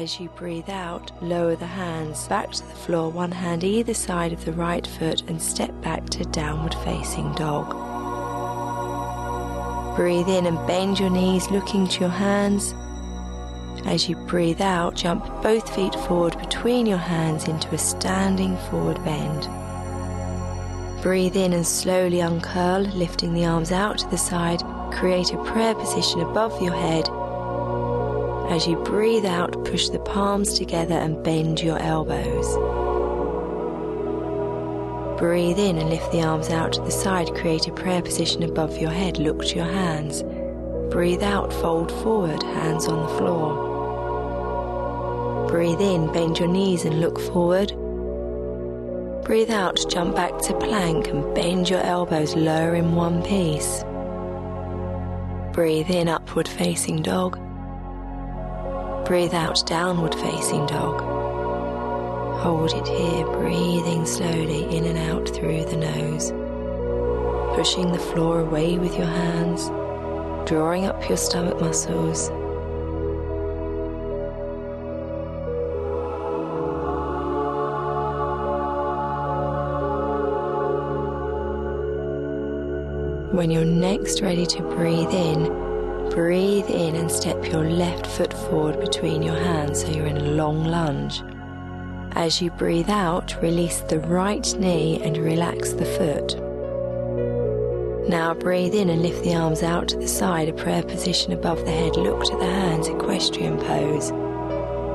As you breathe out, lower the hands back to the floor, one hand either side of the right foot, and step back to downward facing dog. Breathe in and bend your knees, looking to your hands. As you breathe out, jump both feet forward between your hands into a standing forward bend. Breathe in and slowly uncurl, lifting the arms out to the side. Create a prayer position above your head as you breathe out, push the palms together and bend your elbows. Breathe in and lift the arms out to the side. Create a prayer position above your head. Look to your hands. Breathe out, fold forward, hands on the floor. Breathe in, bend your knees and look forward. Breathe out, jump back to plank and bend your elbows lower in one piece. Breathe in, upward facing dog. Breathe out, downward facing dog. Hold it here, breathing slowly in and out through the nose. Pushing the floor away with your hands, drawing up your stomach muscles. When you're next ready to breathe in, Breathe in and step your left foot forward between your hands so you're in a long lunge. As you breathe out, release the right knee and relax the foot. Now breathe in and lift the arms out to the side, a prayer position above the head. Look to the hands, equestrian pose.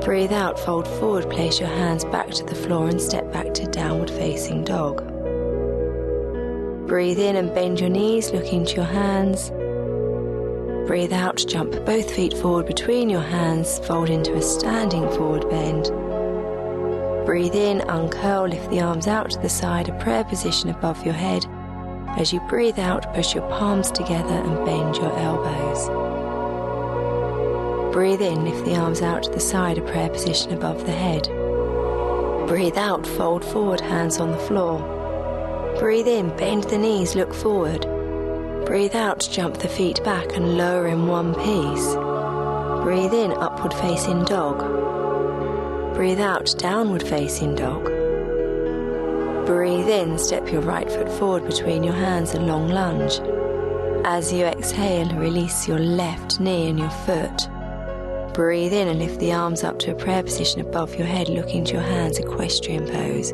Breathe out, fold forward, place your hands back to the floor and step back to downward facing dog. Breathe in and bend your knees, looking to your hands. Breathe out, jump both feet forward between your hands, fold into a standing forward bend. Breathe in, uncurl, lift the arms out to the side, a prayer position above your head. As you breathe out, push your palms together and bend your elbows. Breathe in, lift the arms out to the side, a prayer position above the head. Breathe out, fold forward, hands on the floor. Breathe in, bend the knees, look forward. Breathe out, jump the feet back and lower in one piece. Breathe in, upward facing dog. Breathe out, downward facing dog. Breathe in, step your right foot forward between your hands, and long lunge. As you exhale, release your left knee and your foot. Breathe in and lift the arms up to a prayer position above your head, looking to your hands, equestrian pose.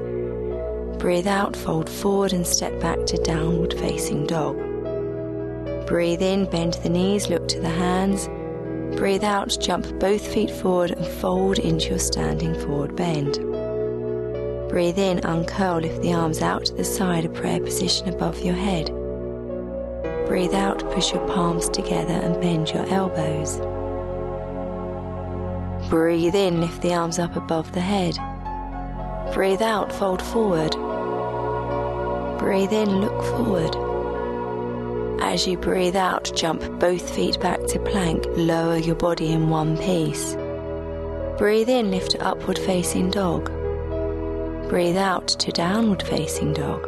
Breathe out, fold forward and step back to downward facing dog. Breathe in, bend the knees, look to the hands. Breathe out, jump both feet forward and fold into your standing forward bend. Breathe in, uncurl, lift the arms out to the side, a prayer position above your head. Breathe out, push your palms together and bend your elbows. Breathe in, lift the arms up above the head. Breathe out, fold forward. Breathe in, look forward. As you breathe out, jump both feet back to plank, lower your body in one piece. Breathe in, lift to upward facing dog. Breathe out to downward facing dog.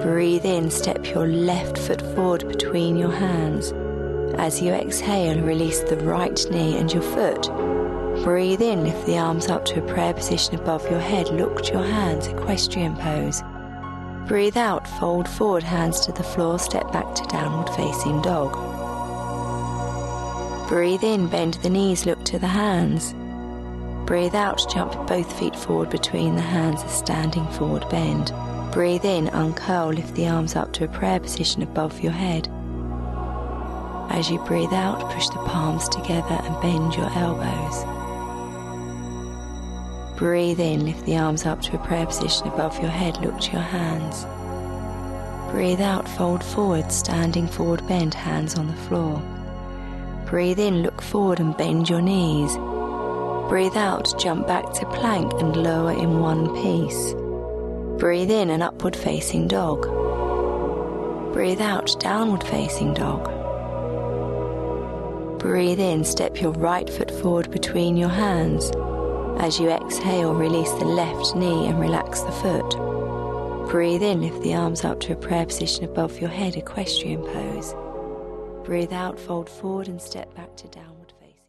Breathe in, step your left foot forward between your hands. As you exhale, release the right knee and your foot. Breathe in, lift the arms up to a prayer position above your head. Look to your hands, equestrian pose. Breathe out, fold forward, hands to the floor, step back to downward facing dog. Breathe in, bend the knees, look to the hands. Breathe out, jump both feet forward between the hands, a standing forward bend. Breathe in, uncurl, lift the arms up to a prayer position above your head. As you breathe out, push the palms together and bend your elbows. Breathe in, lift the arms up to a prayer position above your head, look to your hands. Breathe out, fold forward, standing forward, bend, hands on the floor. Breathe in, look forward and bend your knees. Breathe out, jump back to plank and lower in one piece. Breathe in, an upward facing dog. Breathe out, downward facing dog. Breathe in, step your right foot forward between your hands. As you exhale, release the left knee and relax the foot. Breathe in, lift the arms up to a prayer position above your head, equestrian pose. Breathe out, fold forward and step back to down.